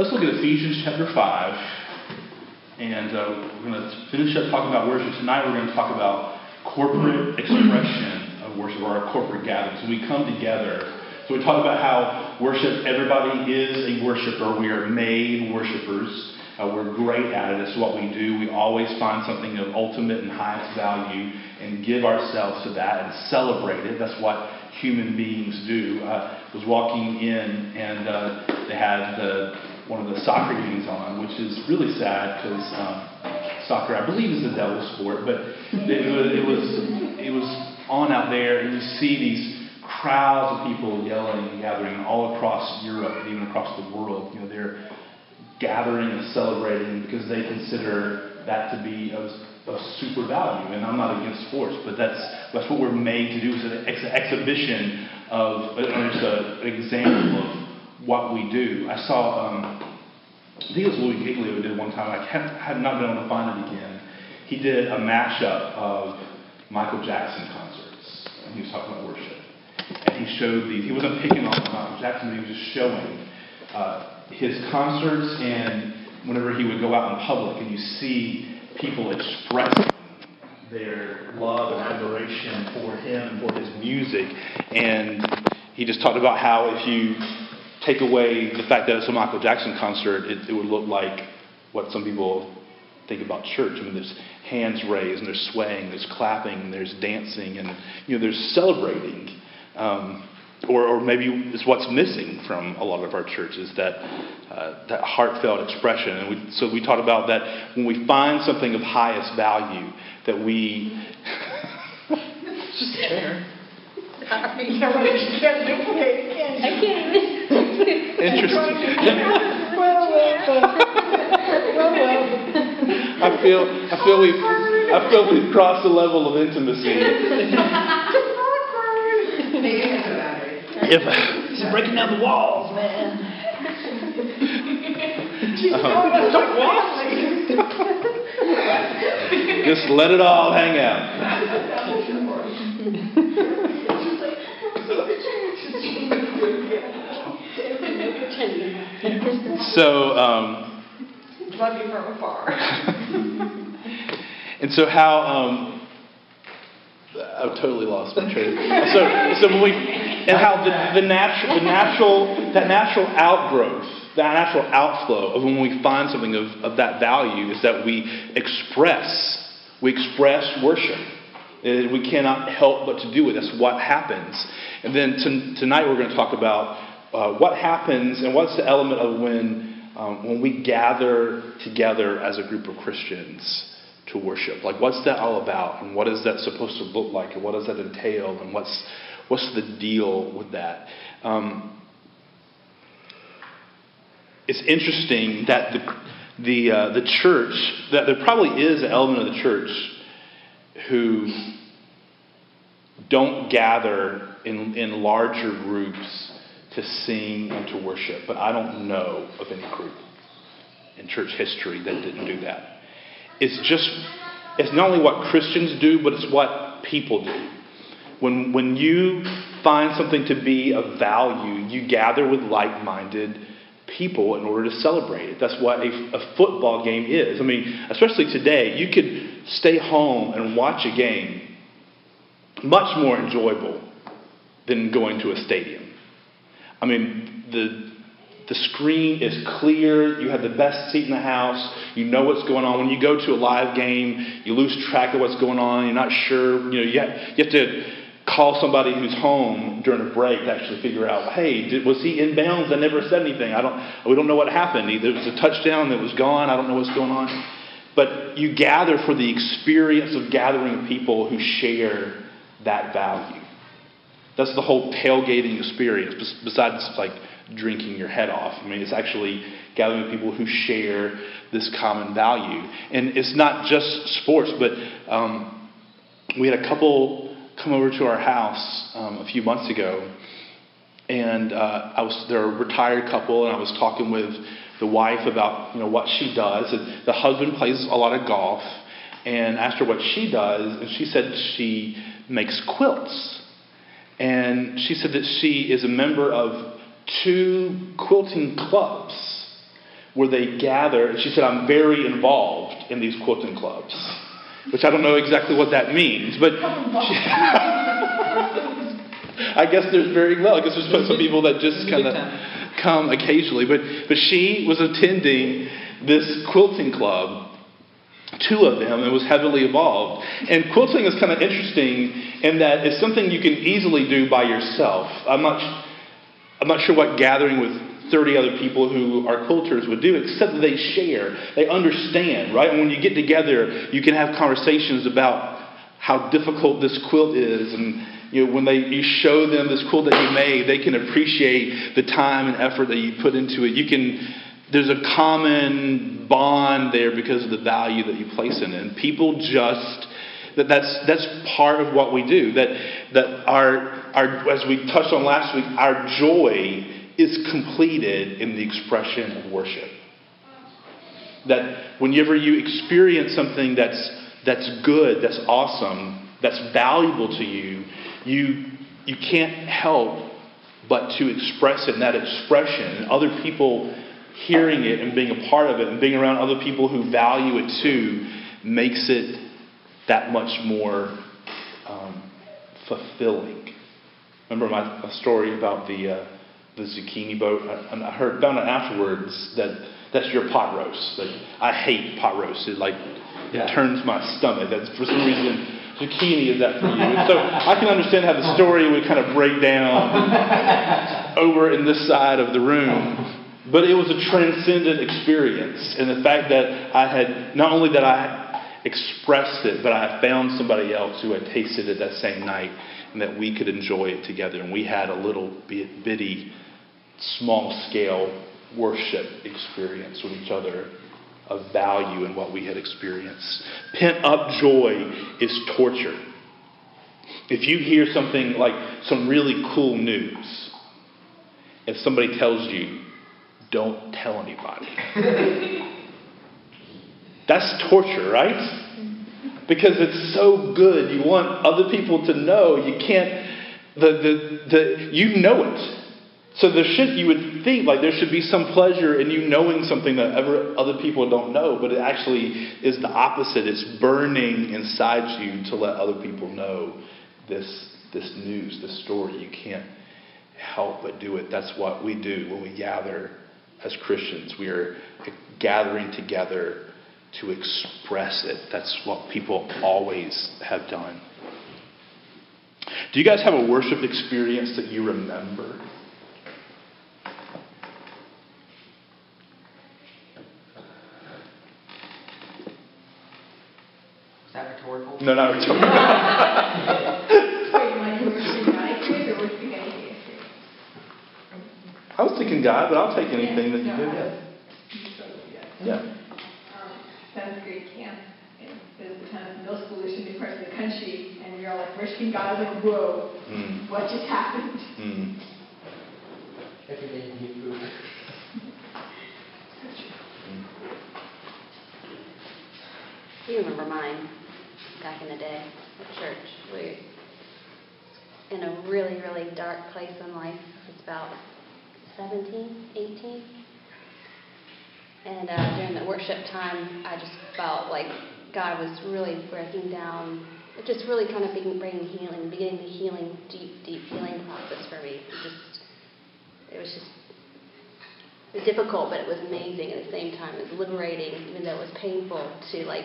Let's look at Ephesians chapter 5. And uh, we're going to finish up talking about worship. Tonight we're going to talk about corporate expression of worship, or our corporate gatherings. We come together. So we talk about how worship, everybody is a worshiper. We are made worshipers. Uh, we're great at it. It's what we do. We always find something of ultimate and highest value and give ourselves to that and celebrate it. That's what human beings do. Uh, I was walking in and uh, they had the, one of the soccer games on, which is really sad because um, soccer, I believe, is the devil's sport, but it, it, was, it was on out there, and you see these crowds of people yelling and gathering all across Europe and even across the world. You know, they're gathering and celebrating because they consider that to be of, of super value. And I'm not against sports, but that's that's what we're made to do. It's an, ex- exhibition of, it's an example of what we do. I saw, um, I think it was Louie Giglio did one time. I have, have not been able to find it again. He did a mashup of Michael Jackson concerts, and he was talking about worship. And he showed these. He wasn't picking on Michael Jackson, but he was just showing. Uh, his concerts and whenever he would go out in public and you see people expressing their love and admiration for him and for his music. And he just talked about how if you take away the fact that it's a Michael Jackson concert, it, it would look like what some people think about church. I mean, there's hands raised and there's swaying, there's clapping, and there's dancing, and you know, there's celebrating. Um, or, or maybe it's what's missing from a lot of our churches that uh, that heartfelt expression. And we, so we talked about that when we find something of highest value, that we just there. I can't. Interesting. Well, well, well, well. I feel I feel we I feel we've crossed the level of intimacy. If She's breaking down the walls, man. Uh-huh. just let it all hang out. So. Um, Love you from afar. And so how um, I've totally lost my train. So so when we and how the, the natural the natural that natural outgrowth, that natural outflow of when we find something of, of that value is that we express we express worship. We cannot help but to do it. That's what happens. And then to, tonight we're going to talk about uh, what happens and what's the element of when um, when we gather together as a group of Christians to worship. Like, what's that all about? And what is that supposed to look like? And what does that entail? And what's, what's the deal with that? Um, it's interesting that the, the, uh, the church, that there probably is an element of the church who don't gather in, in larger groups to sing and to worship. But I don't know of any group in church history that didn't do that it's just it's not only what Christians do, but it's what people do. When when you find something to be of value, you gather with like-minded people in order to celebrate it. That's what a, a football game is. I mean, especially today, you could stay home and watch a game much more enjoyable than going to a stadium. I mean, the the screen is clear. You have the best seat in the house. You know what's going on. When you go to a live game, you lose track of what's going on. You're not sure. You know, you have, you have to call somebody who's home during a break to actually figure out, hey, did, was he in bounds? I never said anything. I don't. We don't know what happened. Either it was a touchdown that was gone. I don't know what's going on. But you gather for the experience of gathering people who share that value. That's the whole tailgating experience. Besides, like drinking your head off. I mean, it's actually gathering people who share this common value. And it's not just sports, but um, we had a couple come over to our house um, a few months ago, and uh, I was they're a retired couple, and I was talking with the wife about you know what she does. And the husband plays a lot of golf, and asked her what she does, and she said she makes quilts. And she said that she is a member of two quilting clubs. where they gather. And she said, I'm very involved in these quilting clubs, which I don't know exactly what that means, but I guess there's very well. I guess there's some people that just kind of come occasionally, but but she was attending this quilting club two of them and was heavily involved. And quilting is kind of interesting in that it's something you can easily do by yourself. I'm not, I'm not sure what gathering with 30 other people who are quilters would do, except that they share, they understand, right? And when you get together, you can have conversations about how difficult this quilt is and you know, when they, you show them this quilt that you made, they can appreciate the time and effort that you put into it. You can, there's a common bond there because of the value that you place in it. And people just, that that's, that's part of what we do. That, that our, our, as we touched on last week, our joy is completed in the expression of worship. That whenever you experience something that's, that's good, that's awesome, that's valuable to you, you, you can't help but to express it. And that expression, and other people hearing it and being a part of it, and being around other people who value it too, makes it that much more um, fulfilling. Remember my, my story about the, uh, the zucchini boat? I, I heard found out afterwards that that's your pot roast. Like, I hate pot roast. It like it turns my stomach. That's for some reason zucchini is that for you? And so I can understand how the story would kind of break down over in this side of the room. But it was a transcendent experience. And the fact that I had, not only that I expressed it, but I found somebody else who had tasted it that same night and that we could enjoy it together. And we had a little bitty, small scale worship experience with each other of value in what we had experienced. Pent up joy is torture. If you hear something like some really cool news, if somebody tells you, don't tell anybody, that's torture, right? Because it's so good. You want other people to know. You can't, the, the, the, you know it. So there should, you would think, like there should be some pleasure in you knowing something that ever other people don't know, but it actually is the opposite. It's burning inside you to let other people know this, this news, this story. You can't help but do it. That's what we do when we gather as Christians. We are gathering together to express it. That's what people always have done. Do you guys have a worship experience that you remember? Is that rhetorical? No, not rhetorical. I was thinking God, but I'll take anything that you do. Yeah. Yeah. Seventh grade camp, and it was the time of middle school, in new parts of the country, and we were all like worshiping God. I was like, whoa, Mm. what just happened? Mm. Every day you eat food. You remember mine back in the day at church. We in a really, really dark place in life. It's about 17, 18. And uh, during the worship time, I just felt like God was really breaking down, just really kind of bringing healing, beginning the healing, deep, deep healing process for me. It just, it was just it was difficult, but it was amazing at the same time. It was liberating, even though it was painful to like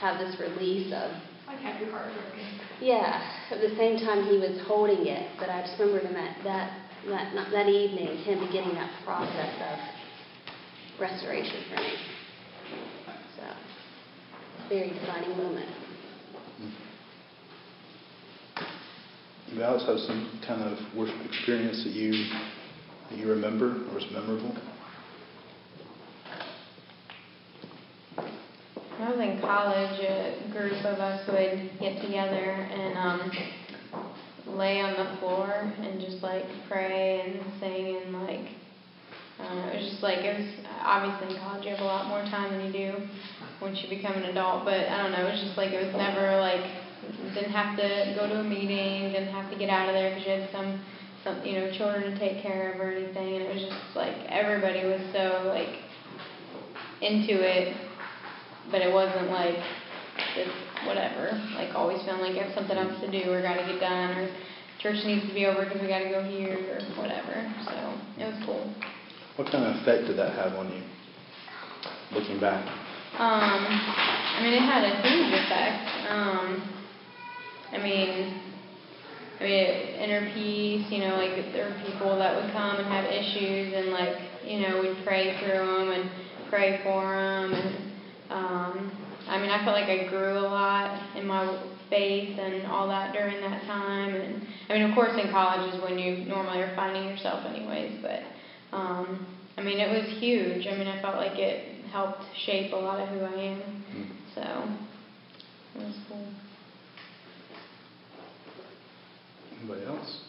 have this release of Like happy heart working. yeah. At the same time, he was holding it, but I just remembered him that that that not, that evening, him beginning that process of restoration for me. So, very defining moment. You guys have some kind of worship experience that you that you remember or is memorable? When I was in college, a group of us would get together and um, lay on the floor and just like pray and sing and like I. It was just like it was obviously in college you have a lot more time than you do once you become an adult. But I don't know. It was just like it was never like didn't have to go to a meeting, didn't have to get out of there because you had some some you know children to take care of or anything. And it was just like everybody was so like into it, but it wasn't like this whatever. Like always feeling like I have something else to do or got to get done or church needs to be over because we got to go here or whatever. So it was cool. What kind of effect did that have on you, looking back? Um, I mean, it had a huge effect. Um, I mean, I mean, inner peace. You know, like there were people that would come and have issues, and like you know, we'd pray through them and pray for them, and um, I mean, I felt like I grew a lot in my faith and all that during that time. And I mean, of course, in college is when you normally are finding yourself, anyways. But um, I mean, it was huge. I mean, I felt like it helped shape a lot of who I am. Mm. So it was cool. Anybody else?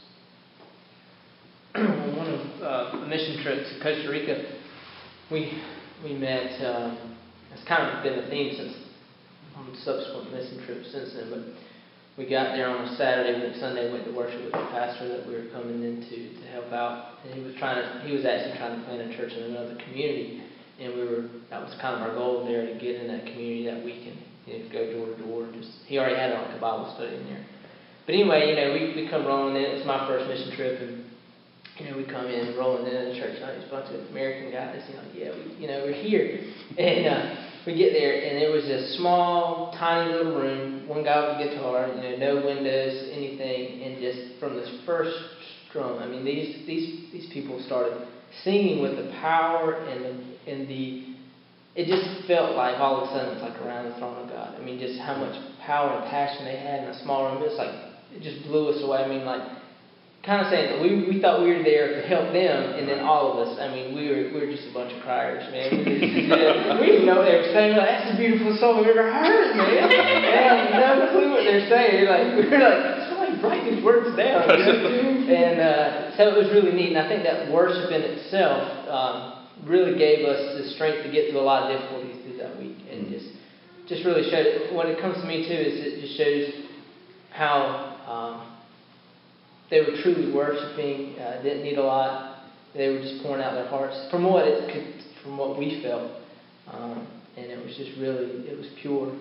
On one of uh, a mission trip to Costa Rica, we we met. Um, it's kind of been a theme since on subsequent mission trips since then. But we got there on a Saturday, went Sunday, went to worship with the pastor that we were coming into to help out, and he was trying to. He was actually trying to plant a church in another community, and we were. That was kind of our goal there to get in that community that we can you know, go door to door. Just he already had like a Bible study in there. But anyway, you know, we, we come rolling in. It was my first mission trip, and you know, we come in rolling in the church. You know, there's a bunch of American guys. You know, yeah, we, you know, we're here, and uh, we get there, and it was a small, tiny little room. One guy with a guitar. You know, no windows, anything, and just from this first strum. I mean, these these these people started singing with the power and the and the. It just felt like all of a sudden it's like around the throne of God. I mean, just how much power and passion they had in a small room. It's like it just blew us away. I mean, like, kind of saying that we, we thought we were there to help them, and then all of us, I mean, we were we were just a bunch of criers, man. We, just, yeah, we didn't know what they were saying. Like, that's the beautiful song we've ever heard, man. Had no clue what they're saying. Like, we were like, somebody write these words down. You know? and uh, so it was really neat. And I think that worship in itself um, really gave us the strength to get through a lot of difficulties through that week, and just just really showed. When it comes to me too, is it just shows how um, they were truly worshiping, uh, didn't need a lot. They were just pouring out their hearts from what it could, from what we felt, um, and it was just really, it was pure.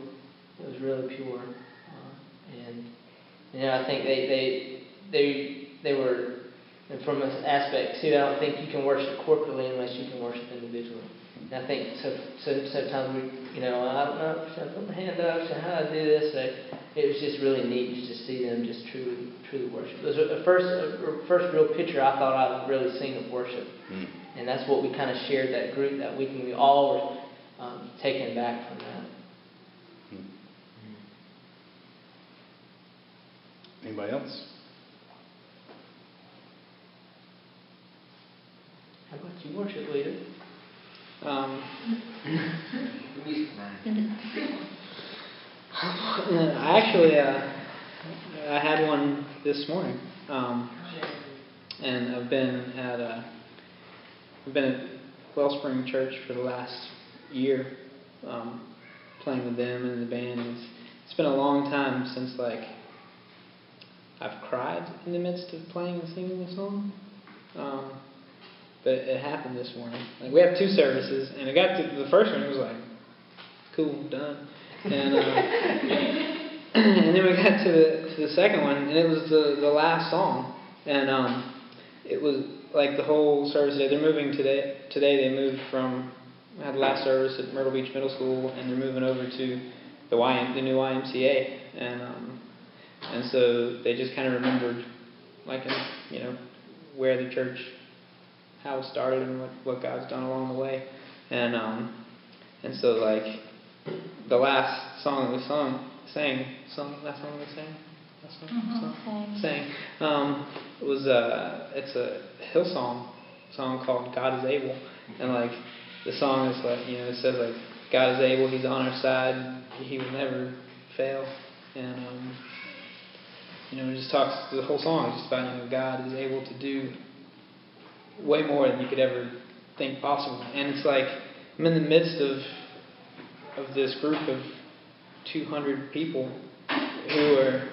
It was really pure, uh, and you know, I think they they they they were. And from an aspect too, I don't think you can worship corporately unless you can worship individually. And I think so. So sometimes we, you know, I don't know, should I put my hand up? Should I how do I do this? So it was just really neat just to see them just truly, truly worship. It was a, a first, a first real picture I thought I'd really seen of worship, Mm. and that's what we kind of shared that group that week, and we all were um, taken back from that. Anybody else? How about you, worship leader? Um, I actually, uh, I had one this morning, um, and I've been at uh, I've been at Wellspring Church for the last year, um, playing with them and the band. It's, it's been a long time since like I've cried in the midst of playing and singing a song. Um, but it happened this morning. Like we have two services, and I got to the first one. It was like, cool, done. And uh, and then we got to the to the second one, and it was the the last song, and um, it was like the whole service today. They're moving today. Today they moved from had the last service at Myrtle Beach Middle School, and they're moving over to the the new YMCA, and um, and so they just kind of remembered, like you know, where the church, how it started, and what what God's done along the way, and um, and so like the last song that we sung, sang, song, last song we sang, last song, song? sang, um, was uh, it's a Hillsong song called "God is Able," and like the song is like you know it says like God is able, He's on our side, He will never fail, and um, you know it just talks the whole song is just about you know God is able to do way more than you could ever think possible, and it's like I'm in the midst of of this group of 200 people who are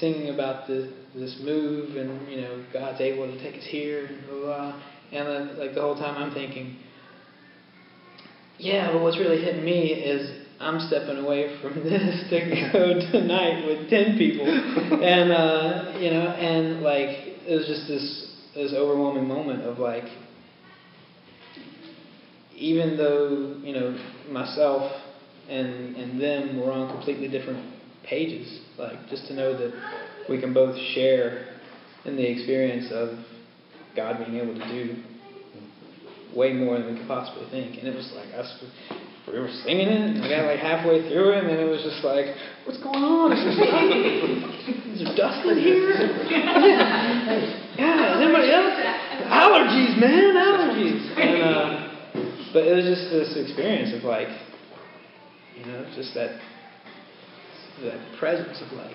singing about this this move and you know God's able to take us here and blah blah. blah. And then like the whole time I'm thinking, Yeah, but what's really hitting me is I'm stepping away from this to go tonight with ten people, and uh, you know, and like it was just this this overwhelming moment of like, even though you know myself and and them were on completely different pages, like just to know that we can both share in the experience of God being able to do way more than we could possibly think. And it was like us, we were singing it, and we got like halfway through it, and then it was just like, what's going on? Is there, dust in here? yeah, is anybody else? Allergies, man, allergies. And, uh, but it was just this experience of like, you know, just that that presence of like,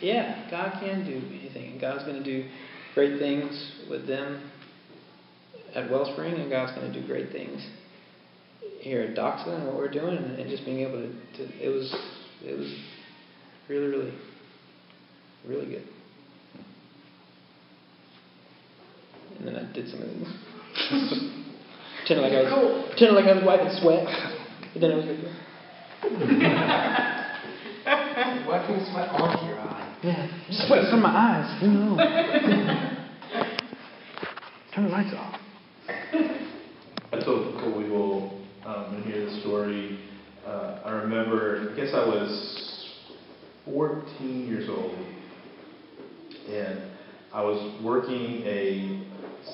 yeah, God can do anything, and God's going to do great things with them at Wellspring, and God's going to do great things Doxa and what we're doing, and, and just being able to, to, it was, it was really, really, really good. And then I did some of these. pretending like I was, pretending like I was wiping sweat, but then it was good. Wiping sweat onto your eye. Yeah, sweat from my eyes. Who knows? Turn the lights off. I told Cole we will um, and hear the story. Uh, I remember, I guess I was 14 years old, and I was working a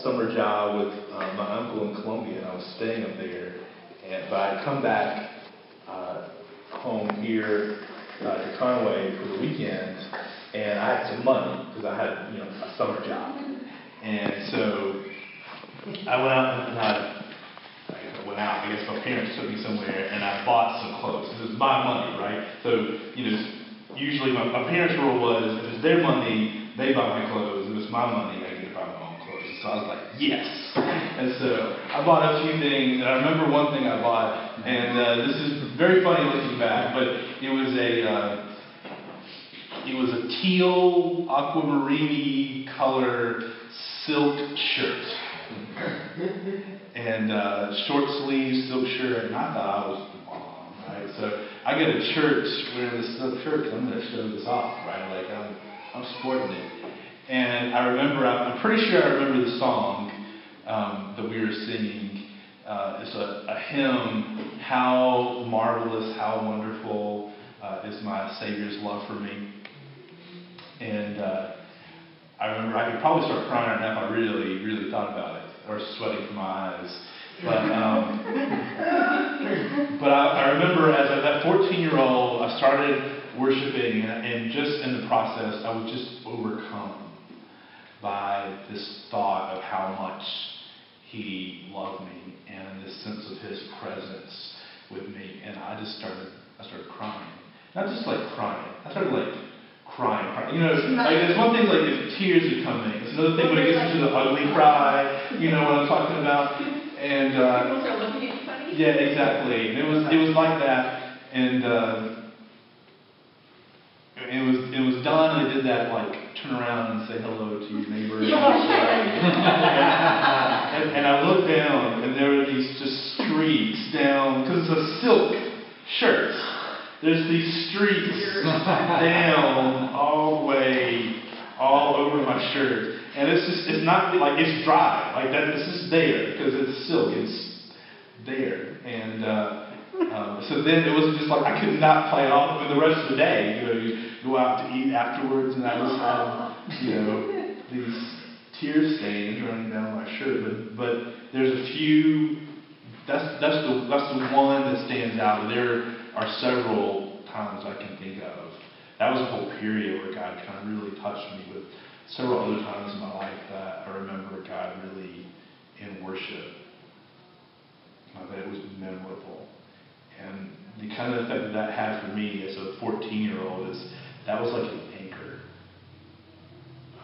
summer job with uh, my uncle in Columbia, and I was staying up there. And but I'd come back uh, home here uh, to Conway for the weekend, and I had some money because I had you know a summer job, and so I went out and I Out. I guess my parents took me somewhere, and I bought some clothes. It was my money, right? So you know, usually my, my parents' rule was if it's their money, they buy my clothes. If it's my money, I get to buy my own clothes. So I was like, yes. And so I bought a few things, and I remember one thing I bought, and uh, this is very funny looking back, but it was a. Uh, it was a teal aquamarine color silk shirt and uh, short sleeves, silk shirt, and I thought I was the bomb, right? So I go to church wearing this silk shirt I'm going to show this off, right? Like I'm, I'm sporting it. And I remember, I'm pretty sure I remember the song um, that we were singing. Uh, it's a, a hymn, How Marvelous, How Wonderful uh, is My Savior's Love for Me. And uh, I remember I could probably start crying right now if I really, really thought about it, or sweating from my eyes. But um, but I, I remember as a, that 14 year old, I started worshiping, and, and just in the process, I was just overcome by this thought of how much He loved me and this sense of His presence with me, and I just started, I started crying, not just like crying, I started like crying, crying. You know, like it's one thing like if tears are coming. It's another thing when it gets into the ugly cry. You know what I'm talking about? And uh, People start looking at funny. yeah, exactly. And it was it was like that, and uh, it was it was done. I did that like turn around and say hello to your neighbor. and, and I looked down, and there were these just streaks down because it's a silk shirt. There's these streaks down all the way, all over my shirt. And it's just, it's not like it's dry. Like that, it's just there because it's silk. It's there. And uh, um, so then it was just like I could not play it off. And the rest of the day, you know, you go out to eat afterwards, and I just had, you know, these tear stains running down my shirt. But but there's a few. That's that's the that's the one that stands out. There are several times I can think of. That was a whole period where God kind of really touched me. with several other times in my life that I remember God really in worship. That it was memorable. And the kind of effect that that had for me as a 14 year old is that was like an anchor.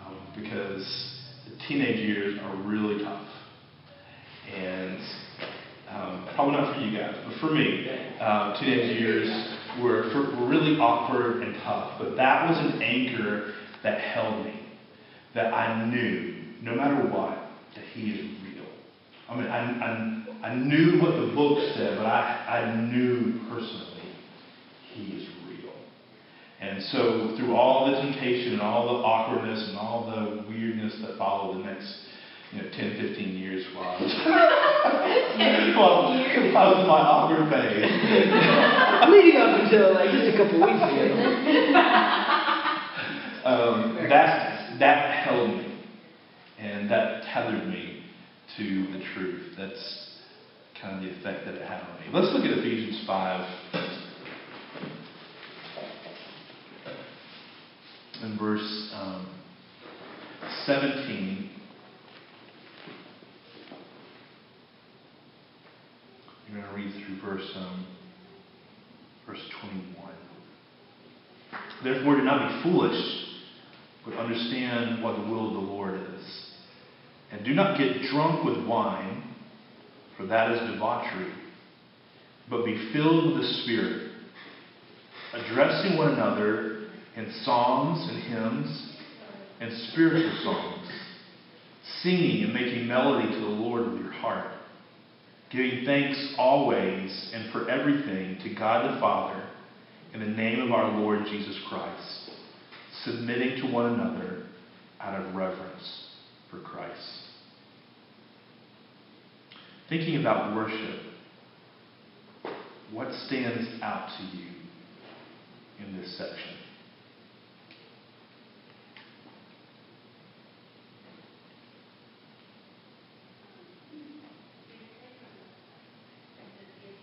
Um, because the teenage years are really tough. And um, probably not for you guys, but for me, uh, teenage years were, were really awkward and tough. But that was an anchor that held me, that I knew, no matter what, that He is real. I mean, I, I, I knew what the book said, but I, I knew personally he is real. And so through all the temptation and all the awkwardness and all the weirdness that followed the next you know, 10, 15 years while I was, while I was in my awkward phase, Leading up until like just a couple weeks ago. um, that, that held me and that tethered me to the truth. That's kind of the effect that it had on me. Let's look at Ephesians 5 in verse um, 17. You're going to read through verse um, verse 21. Therefore, do not be foolish, but understand what the will of the Lord is. And do not get drunk with wine, for that is debauchery, but be filled with the Spirit, addressing one another in psalms and hymns and spiritual songs, singing and making melody to the Lord with your heart, giving thanks always and for everything to God the Father in the name of our Lord Jesus Christ, submitting to one another out of reverence for Christ. Thinking about worship, what stands out to you in this section?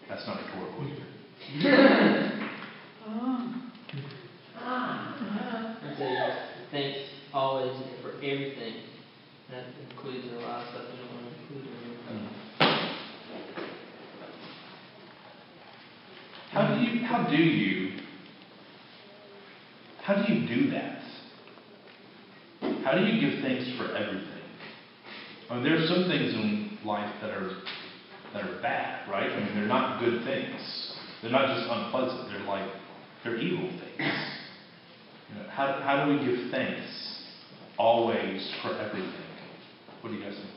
That's not rhetorical either. I'd say thanks always and for everything. That includes a lot of stuff we don't want to include in it. How do you how do you how do you do that? How do you give thanks for everything? I mean, there are some things in life that are that are bad, right? I mean, they're not good things. They're not just unpleasant. They're like they're evil things. You know, how how do we give thanks always for everything? What do you guys think?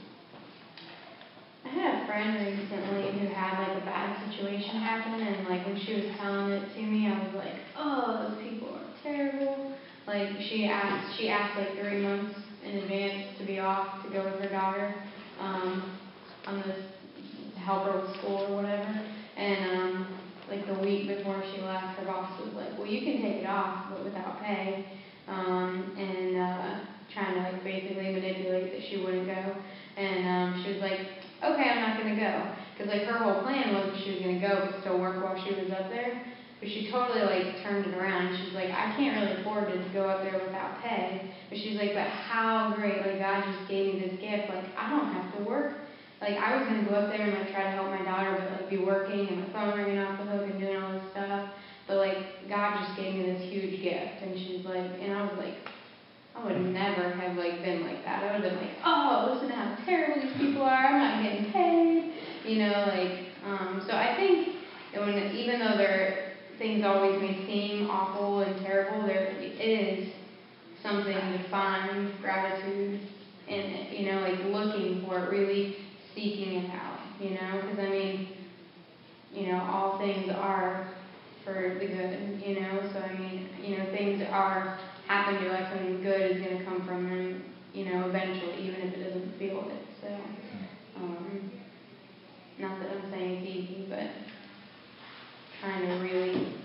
I had a friend recently who had like a bad situation happen, and like when she was telling it to me, I was like, "Oh, those people are terrible." Like she asked, she asked like three months in advance to be off to go with her daughter, um, on to help her with school or whatever. And um, like the week before she left, her boss was like, "Well, you can take it off, but without pay," um, and uh, trying to like basically manipulate that she wouldn't go. And um, she was like, okay, I'm not to go. Because, like, her whole plan was she was to go but still work while she was up there. But she totally, like, turned it around. and She's like, I can't really afford to go up there without pay. But she's like, but how great. Like, God just gave me this gift. Like, I don't have to work. Like, I was to go up there and, like, try to help my daughter, but, like, be working and my phone ringing off the hook and doing all this stuff. But, like, God just gave me this huge gift. And she's like, and I was like, I would never have like been like that. I would have been like, oh, listen to how terrible these people are. I'm not getting paid, you know, like. Um, so I think when even though there things always may seem awful and terrible, there is something to find gratitude in it. You know, like looking for it, really seeking it out. You know, because I mean, you know, all things are for the good. You know, so I mean, you know, things are happen to us and good is going to come from them, you know, eventually, even if it doesn't feel it. So, um, not that I'm saying it's easy, but trying to really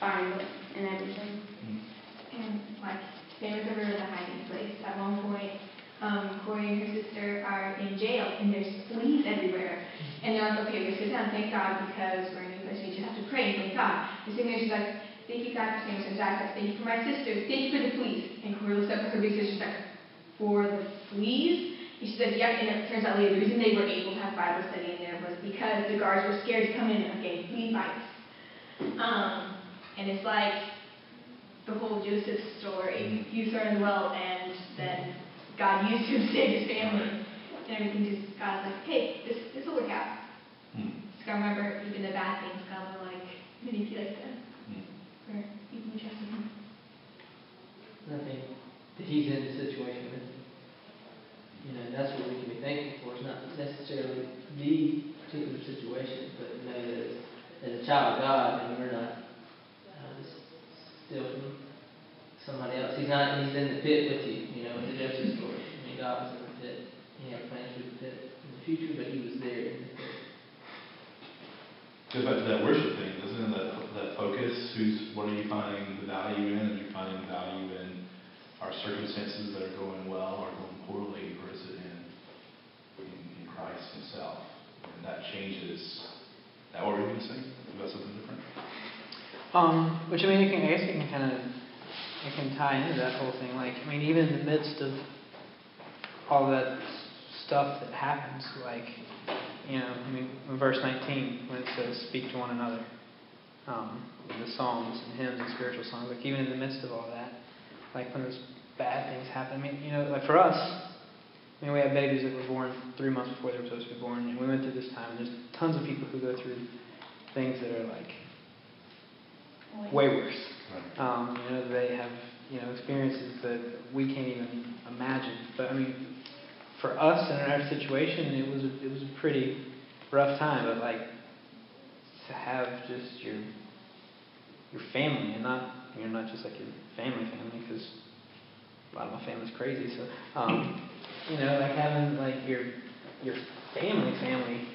find it in everything. And like, there was a river the hiding place. At one point, um, Corrie and her sister are in jail, and there's fleas everywhere. And they're like, okay, we sit down, thank God, because we're in English, we just have to pray and thank God. And sitting there, she's like, thank you, God, for saving us. Zach thank you for my sister, thank you for the fleas. And Corrie looks up at her big sister, she's like, for the fleas? And she says, yeah, and it turns out later, the reason they were able to have Bible study in there was because the guards were scared to come in and get flea bites. Um, and it's like the whole Joseph story. He was thrown in the well, and then God used him to save his family. And everything just, God's like, hey, this this will work out. Hmm. So I remember even the bad things, God will like manipulate them. Hmm. Or even trust in him. I think that he's in the situation with you. You know, that's what we can be thankful for. It's not necessarily the particular situation, but know that it's a child of God, and we're not uh, still from somebody else. He's not. He's in the pit with you. You know, in the Genesis story. I mean, God was in the pit. He had plans for the pit in the future, but He was there in. Goes back to that worship thing, doesn't it? That, that focus, who's, what are you finding the value in? Are you finding value in our circumstances that are going well or going poorly, or is it in, in, in Christ himself? And that changes, that what we're going to say? About something different? Um, which I mean, it can, I guess it can kind of, it can tie into that whole thing. Like, I mean, even in the midst of all that stuff that happens, like, you know, I mean, in verse 19 when it says, "Speak to one another," um, the psalms and hymns and spiritual songs. Like, even in the midst of all that, like when those bad things happen. I mean, you know, like for us, I mean, we have babies that were born three months before they were supposed to be born, and we went through this time. And there's tons of people who go through things that are like way worse. Um, you know, they have you know experiences that we can't even imagine. But I mean, for us in our situation, it was a, it was a pretty rough time. But like to have just your your family and not you know not just like your family family because a lot of my family's crazy. So um, you know, like having like your your family family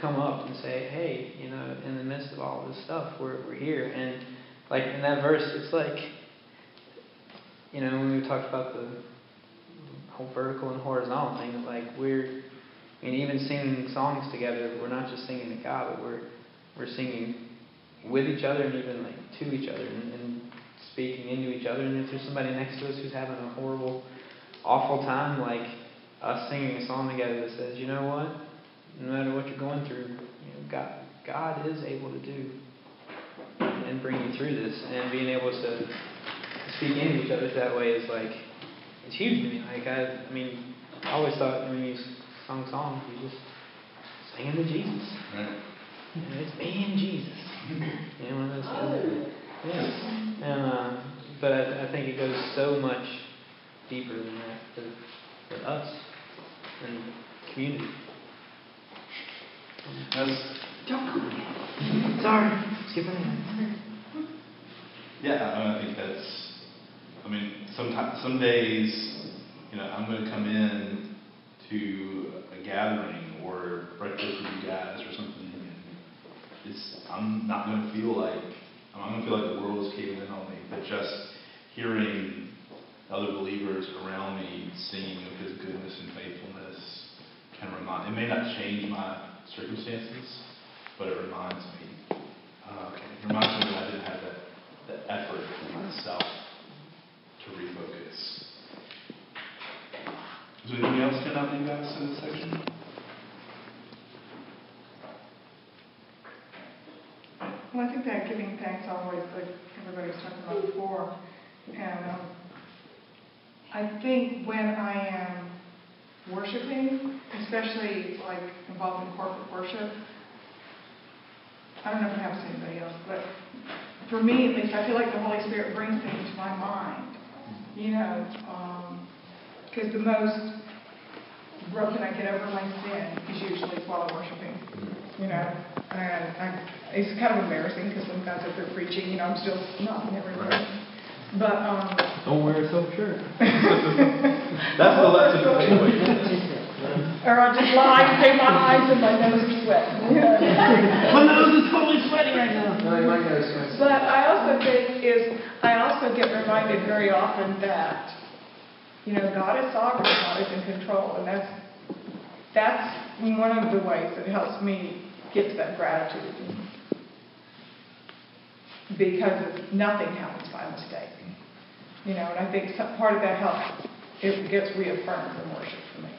come up and say, hey, you know, in the midst of all this stuff, we're we're here and like in that verse, it's like, you know, when we talked about the whole vertical and horizontal thing, like we're, mean, even singing songs together, we're not just singing to God, but we're we're singing with each other and even like to each other and, and speaking into each other. And if there's somebody next to us who's having a horrible, awful time, like us singing a song together that says, you know what, no matter what you're going through, you know, God God is able to do and bring you through this and being able to speak into each other that way is like it's huge to me. Like I, I mean, I always thought when you sung songs, you just singing to Jesus. Right. You know, it's me and Jesus. You know, one of those things. Yeah. And uh, but I, I think it goes so much deeper than that for, for us and community. That's, Sorry, skipping ahead. Yeah, I mean, I think that's, I mean, sometimes, some days, you know, I'm going to come in to a gathering or breakfast with you guys or something, and it's, I'm not going to feel like, I'm not feel like the world is caving in on me, but just hearing other believers around me singing of His goodness and faithfulness can remind, it may not change my circumstances, but it reminds me, uh, it reminds me that I didn't have that the effort for myself to refocus. Is there anything else stand out to you in this section? Well, I think that giving thanks always, like everybody was talking about before, and um, I think when I am worshiping, especially like involved in corporate worship, I don't know if it happens to anybody else, but for me at least, I feel like the Holy Spirit brings things to my mind. You know, because the most broken I get over my sin is usually while I'm worshiping. You know, and I, it's kind of embarrassing because when God's up there preaching, you know, I'm still nodding everywhere. But um, Don't wear a silk shirt. That's the lesson of takeaway. or I just lie and say my eyes and my nose are sweating. My nose is totally sweating right now. No, my nose sweats. But I also think is I also get reminded very often that you know God is sovereign, God is in control, and that's that's one of the ways that helps me get to that gratitude. Because nothing happens by mistake. You know, and I think some, part of that helps. It gets reaffirmed in worship for me.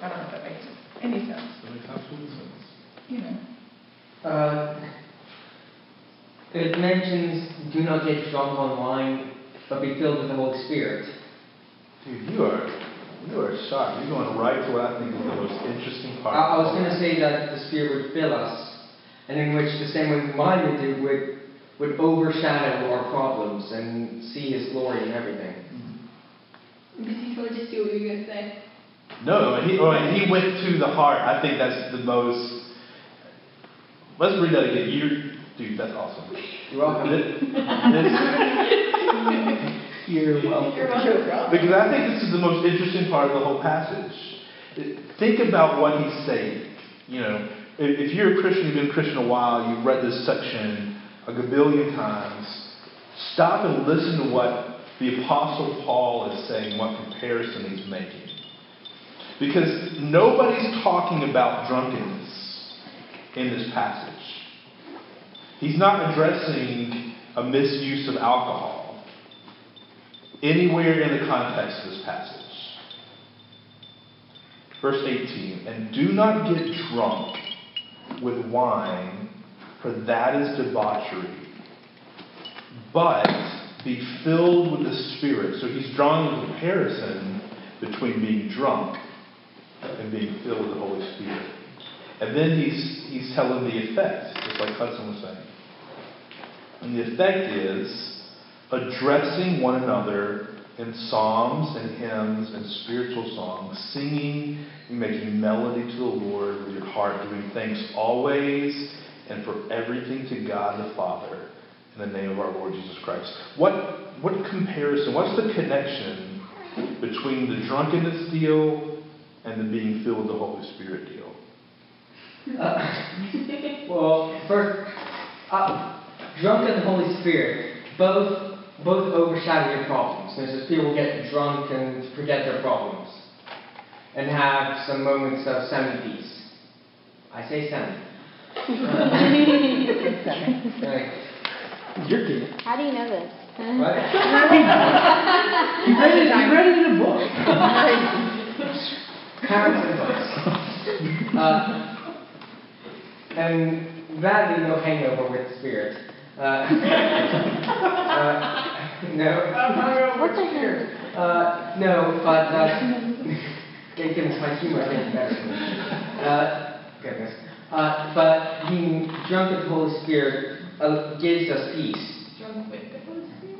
I don't know if that makes any sense. That makes absolute sense. You know. Uh, it mentions, do not get drunk on wine, but be filled with the Holy Spirit. Dude, you are you are sharp. You're going right to what I think is the most interesting part. I was going to say that the Spirit would fill us, and in which the same way wine would do, would, would overshadow our problems and see His glory in everything. Mm-hmm. Before just do what you were gonna say. No, he, oh, he went to the heart. I think that's the most. let's read that again. You, dude, that's awesome. You're welcome. This- You're welcome. Because I think this is the most interesting part of the whole passage. Think about what he's saying. You know, if if you're a Christian, you've been a Christian a while, you've read this section a gabillion times, stop and listen to what the Apostle Paul is saying, what comparison he's making. Because nobody's talking about drunkenness in this passage. He's not addressing a misuse of alcohol anywhere in the context of this passage. Verse 18, and do not get drunk with wine, for that is debauchery, but be filled with the Spirit. So he's drawing a comparison between being drunk and being filled with the Holy Spirit. And then he's, he's telling the effect, just like Hudson was saying. And the effect is addressing one another in psalms and hymns and spiritual songs, singing and making melody to the Lord with your heart, giving thanks always and for everything to God the Father in the name of our Lord Jesus Christ. What, what comparison, what's the connection between the drunkenness deal and the being filled with the Holy Spirit deal? Uh, well, first, uh, drunk and the Holy Spirit both both overshadow your problems. There's just people get drunk and forget their problems, and have some moments of semi-peace. I say semi. Right. You're good. How do you know this? What? You read it, you read it in a book. Parents and books. Uh, and gladly no hangover with spirit. Uh, uh, no. What the heck? Uh, no, but uh, goodness, my humor I think better uh, goodness. Uh, but being drunk with the Holy Spirit uh, gives us peace. Drunk with the Holy Spirit.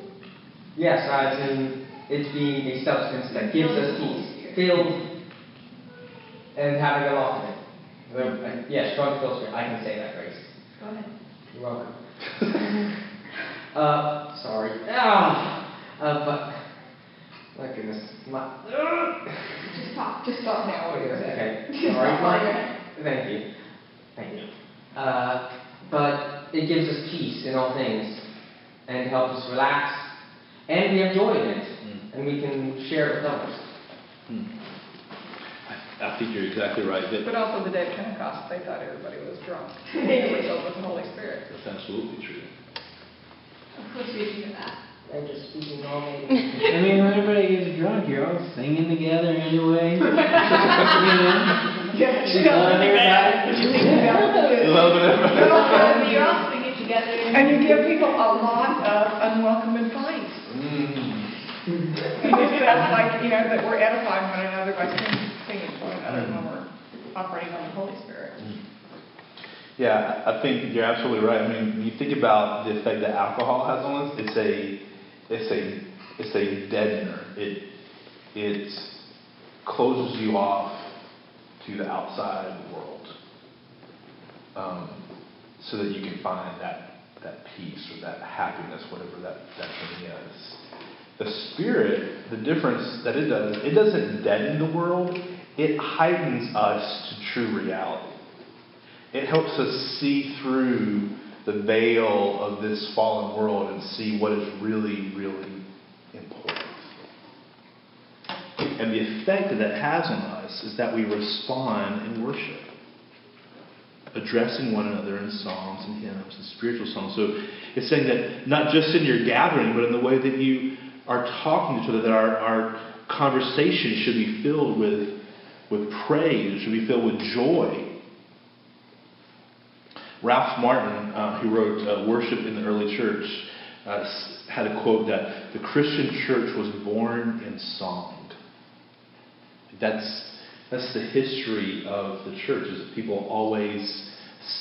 Yes, as in it being a substance that gives us peace, filled and having a lot of it. Yes, drunk with the Holy Spirit. I can say that, Grace. Go ahead. You're welcome. uh, sorry. Ah, uh, but my goodness, my. Just talk, just stop now. Okay, Just okay. Sorry, my, you're at it. thank you, thank you. Uh, but it gives us peace in all things, and helps us relax, and we have joy in it, and we can share it with others. Hmm. I, I think you're exactly right. That, But also the day of Pentecost, they thought everybody was drunk. They were filled with the Holy Spirit. that's absolutely true. Of course we do that. I'm just speaking normally. I mean, when everybody gets drunk, you're all singing together anyway. you know? Yeah, She's loving everybody. Love it. But you're also to get together And you give people a lot of unwelcome advice. Mm. That's like, you know, that we're edifying one another by singing, when we're operating on the Holy Spirit. Yeah, I think you're absolutely right. I mean, you think about the effect that alcohol has on us, it's a, it's a, it's a deadener. It, it closes you off to the outside world, um, so that you can find that, that peace or that happiness, whatever that, that thing is. The spirit, the difference that it does, it doesn't deaden the world. It heightens us to true reality. It helps us see through the veil of this fallen world and see what is really, really important. And the effect that that has on us is that we respond in worship, addressing one another in psalms and hymns and spiritual songs. So it's saying that not just in your gathering, but in the way that you are talking to each other, that our, our conversation should be filled with, with praise, should be filled with joy. Ralph Martin, uh, who wrote uh, Worship in the Early Church, uh, had a quote that the Christian church was born in song. That's, that's the history of the church, is that people always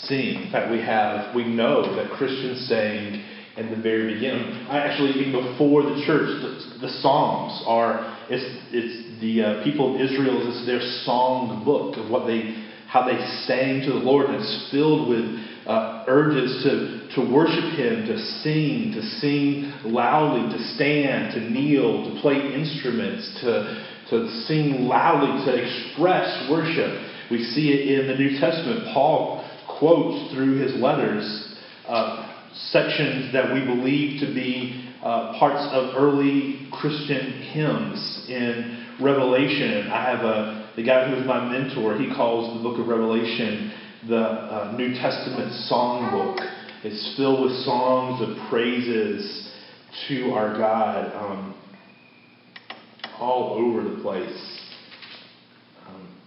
sing. In fact, we have, we know that Christians sang in the very beginning. I Actually, even before the church, the, the Psalms are, it's, it's the uh, people of Israel, it's their song book of what they, how they sang to the Lord, and it's filled with uh, urges to, to worship Him, to sing, to sing loudly, to stand, to kneel, to play instruments, to, to sing loudly, to express worship. We see it in the New Testament. Paul quotes through his letters uh, sections that we believe to be uh, parts of early Christian hymns in Revelation. I have a the guy who was my mentor. He calls the Book of Revelation the uh, New Testament songbook. It's filled with songs of praises to our God um, all over the place. Um,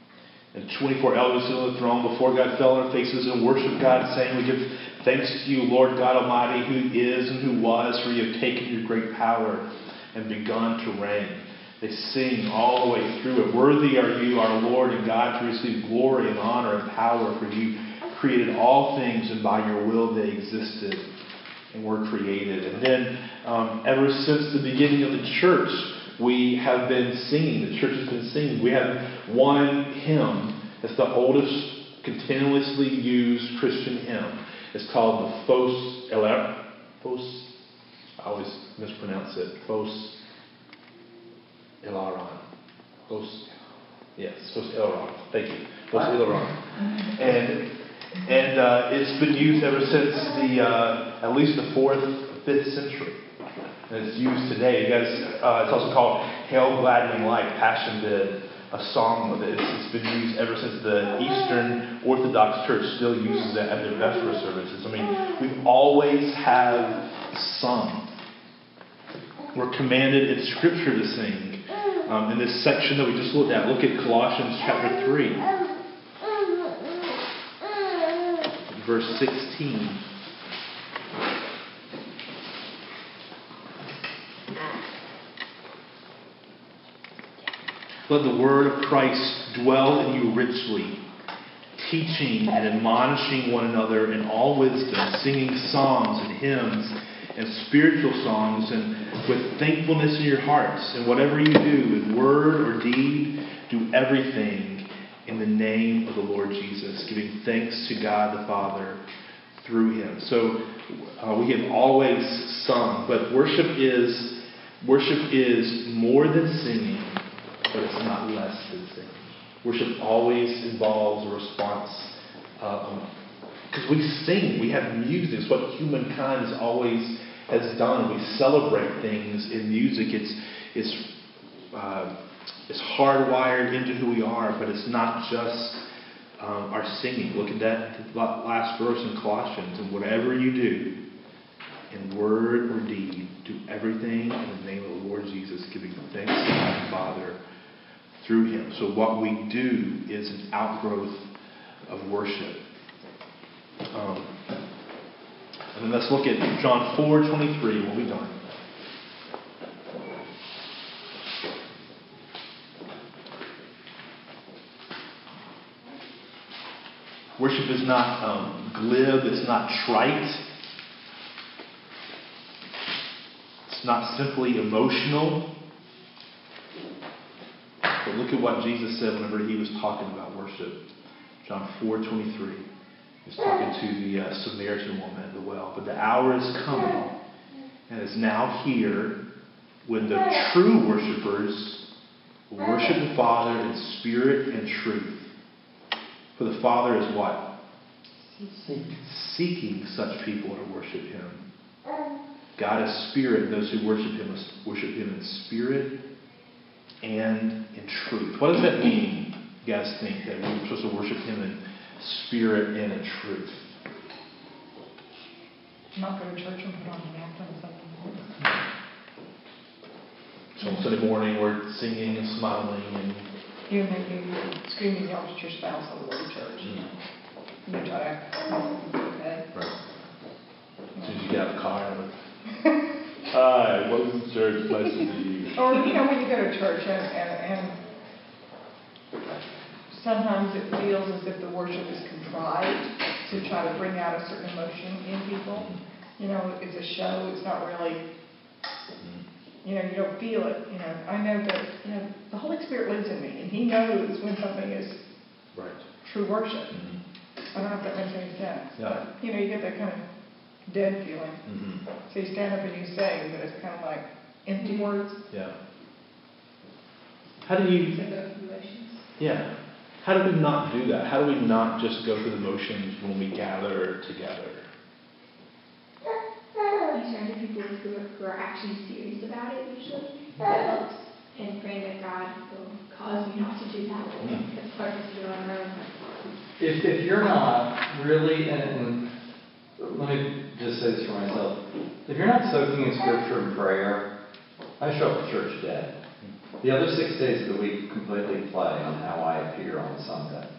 and 24 elders on the throne before God fell on their faces and worshiped God, saying, We give thanks to you, Lord God Almighty, who is and who was, for you have taken your great power and begun to reign. They sing all the way through it. Worthy are you, our Lord and God, to receive glory and honor and power, for you created all things, and by your will they existed and were created. And then, um, ever since the beginning of the church, we have been singing. The church has been singing. We have one hymn. It's the oldest continuously used Christian hymn. It's called the Phos Eller. Phos. I always mispronounce it. Phos Ilaron. Phos. Yes, Phos Ilaron. Thank you. Phos Ilaron. And and uh, it's been used ever since the uh, at least the fourth, fifth century. And it's used today. You guys, uh, it's also called "Hail Gladdening Light." Passion did a song with it. It's, it's been used ever since the Eastern Orthodox Church still uses it at their Vesper services. I mean, we've always have sung. We're commanded in Scripture to sing. Um, in this section that we just looked at, look at Colossians chapter 3, verse 16. Let the word of Christ dwell in you richly, teaching and admonishing one another in all wisdom, singing psalms and hymns and spiritual songs, and with thankfulness in your hearts. And whatever you do, in word or deed, do everything in the name of the Lord Jesus, giving thanks to God the Father through him. So uh, we have always sung, but worship is worship is more than singing but it's not less than singing. Worship always involves a response. Because um, we sing, we have music. It's what humankind has always has done. We celebrate things in music. It's it's uh, it's hardwired into who we are, but it's not just um, our singing. Look at that last verse in Colossians. And whatever you do, in word or deed, do everything in the name of the Lord Jesus, giving thanks to God the Father through him. So what we do is an outgrowth of worship. Um, and then let's look at John 4 23. We'll be done. Worship is not um, glib, it's not trite, it's not simply emotional. Look at what Jesus said whenever he was talking about worship. John 4 23. He's talking to the uh, Samaritan woman at the well. But the hour is coming, and is now here, when the true worshipers will worship the Father in spirit and truth. For the Father is what? Seeking such people to worship Him. God is spirit, and those who worship Him must worship Him in spirit and in truth. What does that mean, you guys think, that we're supposed to worship Him in spirit and in truth? Not go to church and put on an act on something. So on Sunday morning, we're singing and smiling and. You maybe scream and yell at your spouse on the way to church. Mm-hmm. You to act okay. Right. As soon as you get out of the car, Hi, welcome to church. Nice to see you. Or, you know, when you go to church and, and, and sometimes it feels as if the worship is contrived to try to bring out a certain emotion in people. You know, it's a show, it's not really, you know, you don't feel it, you know. I know that, you know, the Holy Spirit lives in me and He knows when something is Right. true worship. Mhm. I don't know if that makes any sense. Yeah. You know, you get that kind of dead feeling. Mhm. So you stand up and you say, but it's kind of like empty words. Yeah. How do you, yeah, how do we not do that? How do we not just go through the motions when we gather together? You turn to people who are, who are actually serious about it usually. That helps. And praying that God will cause you not to do that. Mm. That's hard to do on our own. If, if you're not really, and, and let me just say this for myself, if you're not soaking in scripture and prayer, I show up at church dead. The other six days of the week completely play on how I appear on Sunday.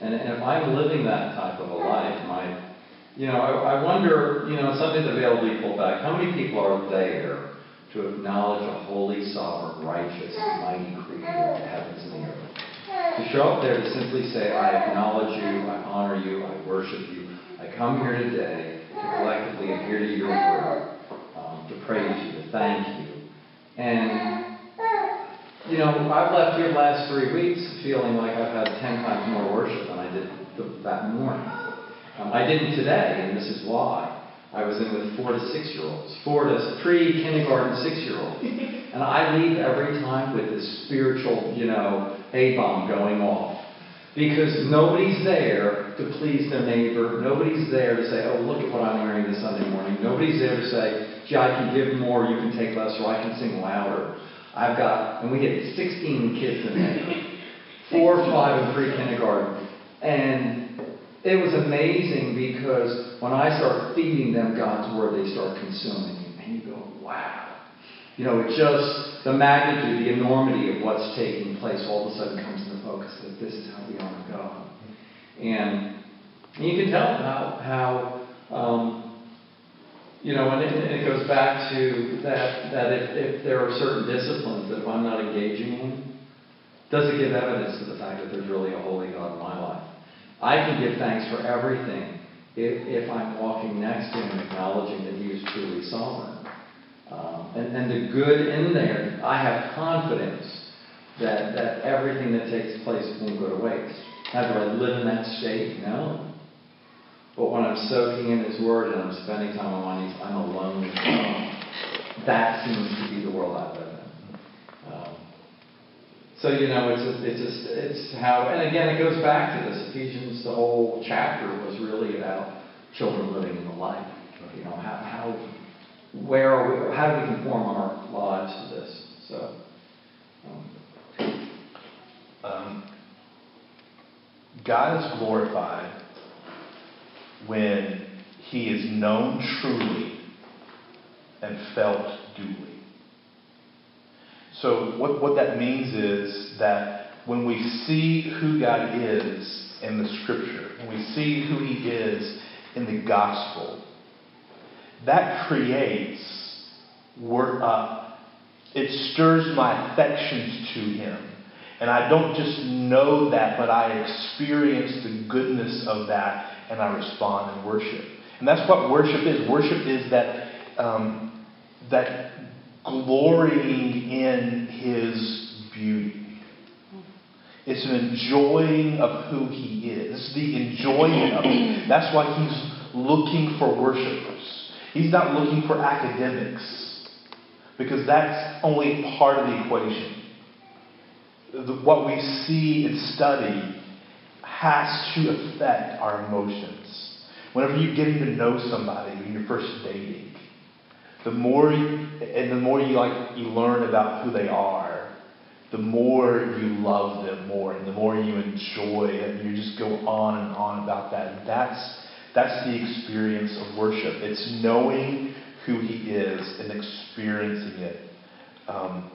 And, and if I'm living that type of a life, my, you know, I, I wonder, you know, something to be able to pull back. How many people are there to acknowledge a holy, sovereign, righteous, mighty creator the heavens and the earth? To show up there to simply say, I acknowledge you, I honor you, I worship you. Come here today to collectively adhere to your word, um, to praise you, to thank you. And, you know, I've left here the last three weeks feeling like I've had 10 times more worship than I did th- that morning. Um, I didn't today, and this is why. I was in with four to six year olds, four to pre kindergarten six year olds. And I leave every time with this spiritual, you know, A bomb going off. Because nobody's there to please their neighbor. Nobody's there to say, oh, look at what I'm wearing this Sunday morning. Nobody's there to say, gee, I can give more, you can take less, or I can sing louder. I've got, and we get 16 kids in there, four, five, and pre kindergarten. And it was amazing because when I start feeding them God's word, they start consuming it. And you go, wow. You know, it just, the magnitude, the enormity of what's taking place all of a sudden comes into focus that this is how we God. And you can tell how, how um, you know, and it, it goes back to that, that if, if there are certain disciplines that if I'm not engaging in, does it give evidence to the fact that there's really a holy God in my life? I can give thanks for everything if, if I'm walking next to Him, acknowledging that He is truly sovereign. Um, and, and the good in there, I have confidence that, that everything that takes place won't go to waste. Now, do I live in that state? No. But when I'm soaking in His Word and I'm spending time on knees, I'm alone with God. That seems to be the world I live in. Um, so you know, it's a, it's a, it's how, and again, it goes back to this. Ephesians, the whole chapter was really about children living in the light. You know, how, how where are we, how do we conform our lives to this? So. Um, Um, God is glorified when He is known truly and felt duly. So, what, what that means is that when we see who God is in the Scripture, when we see who He is in the gospel, that creates work up. It stirs my affections to Him. And I don't just know that, but I experience the goodness of that and I respond in worship. And that's what worship is. Worship is that, um, that glorying in His beauty. It's an enjoying of who He is. It's the enjoyment of it. That's why He's looking for worshipers. He's not looking for academics because that's only part of the equation. What we see and study has to affect our emotions. Whenever you're getting to know somebody when you're first dating, the more you, and the more you like you learn about who they are, the more you love them more, and the more you enjoy it. You just go on and on about that. And that's that's the experience of worship. It's knowing who He is and experiencing it. Um,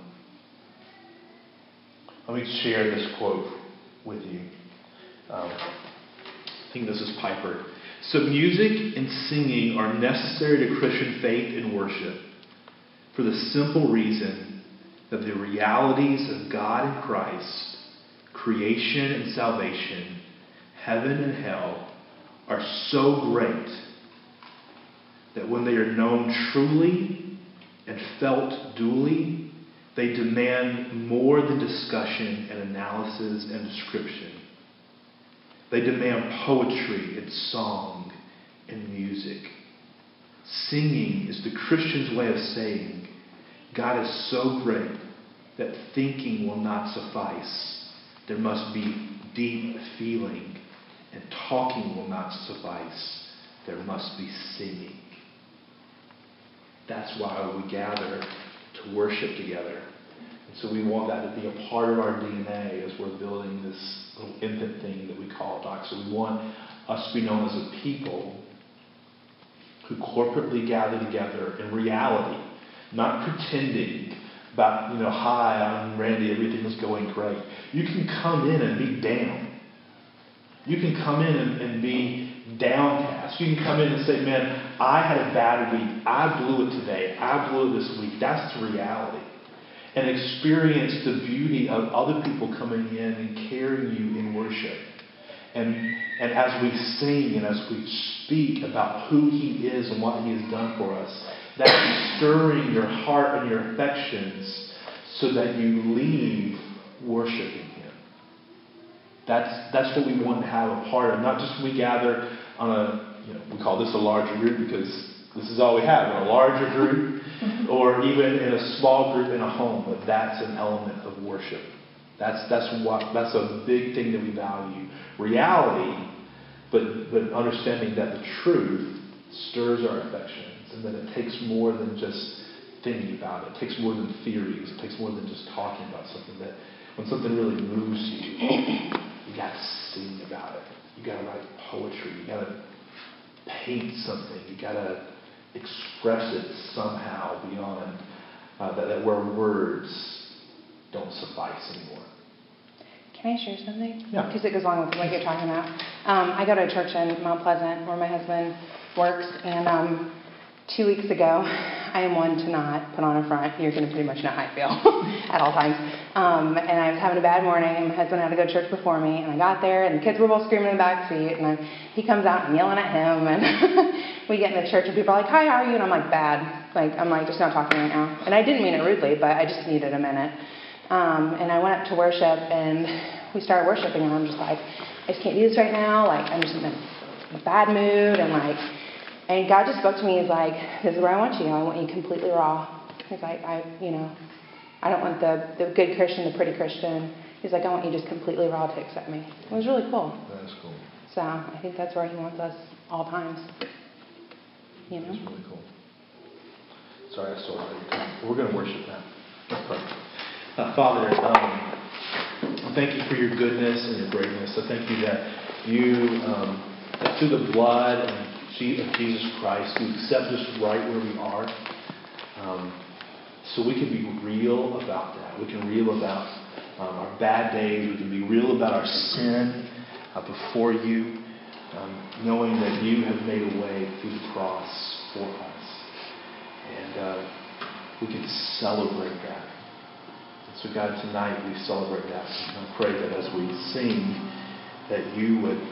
let me share this quote with you. Um, I think this is Piper. So, music and singing are necessary to Christian faith and worship for the simple reason that the realities of God and Christ, creation and salvation, heaven and hell, are so great that when they are known truly and felt duly, they demand more than discussion and analysis and description. They demand poetry and song and music. Singing is the Christian's way of saying, God is so great that thinking will not suffice. There must be deep feeling, and talking will not suffice. There must be singing. That's why we gather to worship together. And so we want that to be a part of our DNA as we're building this little infant thing that we call Doxa. So we want us to be known as a people who corporately gather together in reality, not pretending about, you know, hi, I'm Randy, everything is going great. You can come in and be down. You can come in and, and be downcast. You can come in and say, man, I had a bad week. I blew it today. I blew it this week. That's the reality. And experience the beauty of other people coming in and carrying you in worship. And, and as we sing and as we speak about who He is and what He has done for us, that's stirring your heart and your affections so that you leave worshiping Him. That's, that's what we want to have a part of. Not just we gather on a, you know, we call this a larger group because this is all we have, in a larger group, or even in a small group in a home, but that's an element of worship. That's, that's, what, that's a big thing that we value. Reality, but, but understanding that the truth stirs our affections and that it takes more than just thinking about it. It takes more than theories. It takes more than just talking about something. That when something really moves you, you got to sing about it. You got to write poetry. You got to paint something. You got to express it somehow beyond uh, that, that where words don't suffice anymore. Can I share something? Yeah. Because it goes along with what you're talking about. Um, I go to a church in Mount Pleasant where my husband works, and um, two weeks ago, I am one to not put on a front. You're going to pretty much know how I feel at all times. Um, and I was having a bad morning, and my husband had to go to church before me, and I got there, and the kids were both screaming in the back seat, and I, he comes out and I'm yelling at him, and we get in the church, and people are like, "Hi, how are you?" And I'm like, "Bad." Like I'm like just not talking right now, and I didn't mean it rudely, but I just needed a minute. Um, and I went up to worship, and we started worshiping, and I'm just like, I just can't do this right now. Like I'm just in a bad mood, and like, and God just spoke to me. He's like, This is where I want you. I want you completely raw. He's like, I, you know, I don't want the the good Christian, the pretty Christian. He's like, I want you just completely raw to accept me. It was really cool. That's cool. So I think that's where He wants us all times. You know. That's really cool. Sorry, I stole your time. We're going to worship now. Uh, Father, um, thank you for your goodness and your greatness. I thank you that you, um, that through the blood of Jesus Christ, you accept us right where we are. Um, so we can be real about that. We can real about um, our bad days. We can be real about our sin uh, before you, um, knowing that you have made a way through the cross for us. And uh, we can celebrate that. So, God, tonight we celebrate that. And I pray that as we sing, that you would,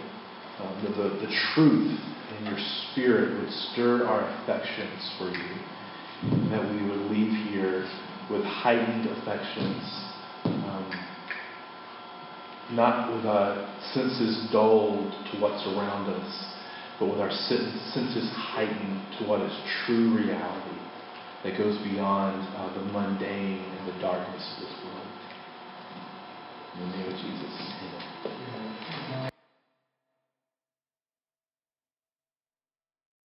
um, the, the, the truth in your spirit would stir our affections for you. And that we would leave here with heightened affections, um, not with our senses dulled to what's around us, but with our senses heightened to what is true reality that goes beyond uh, the mundane and the darkness of this world. In the name of Jesus, amen.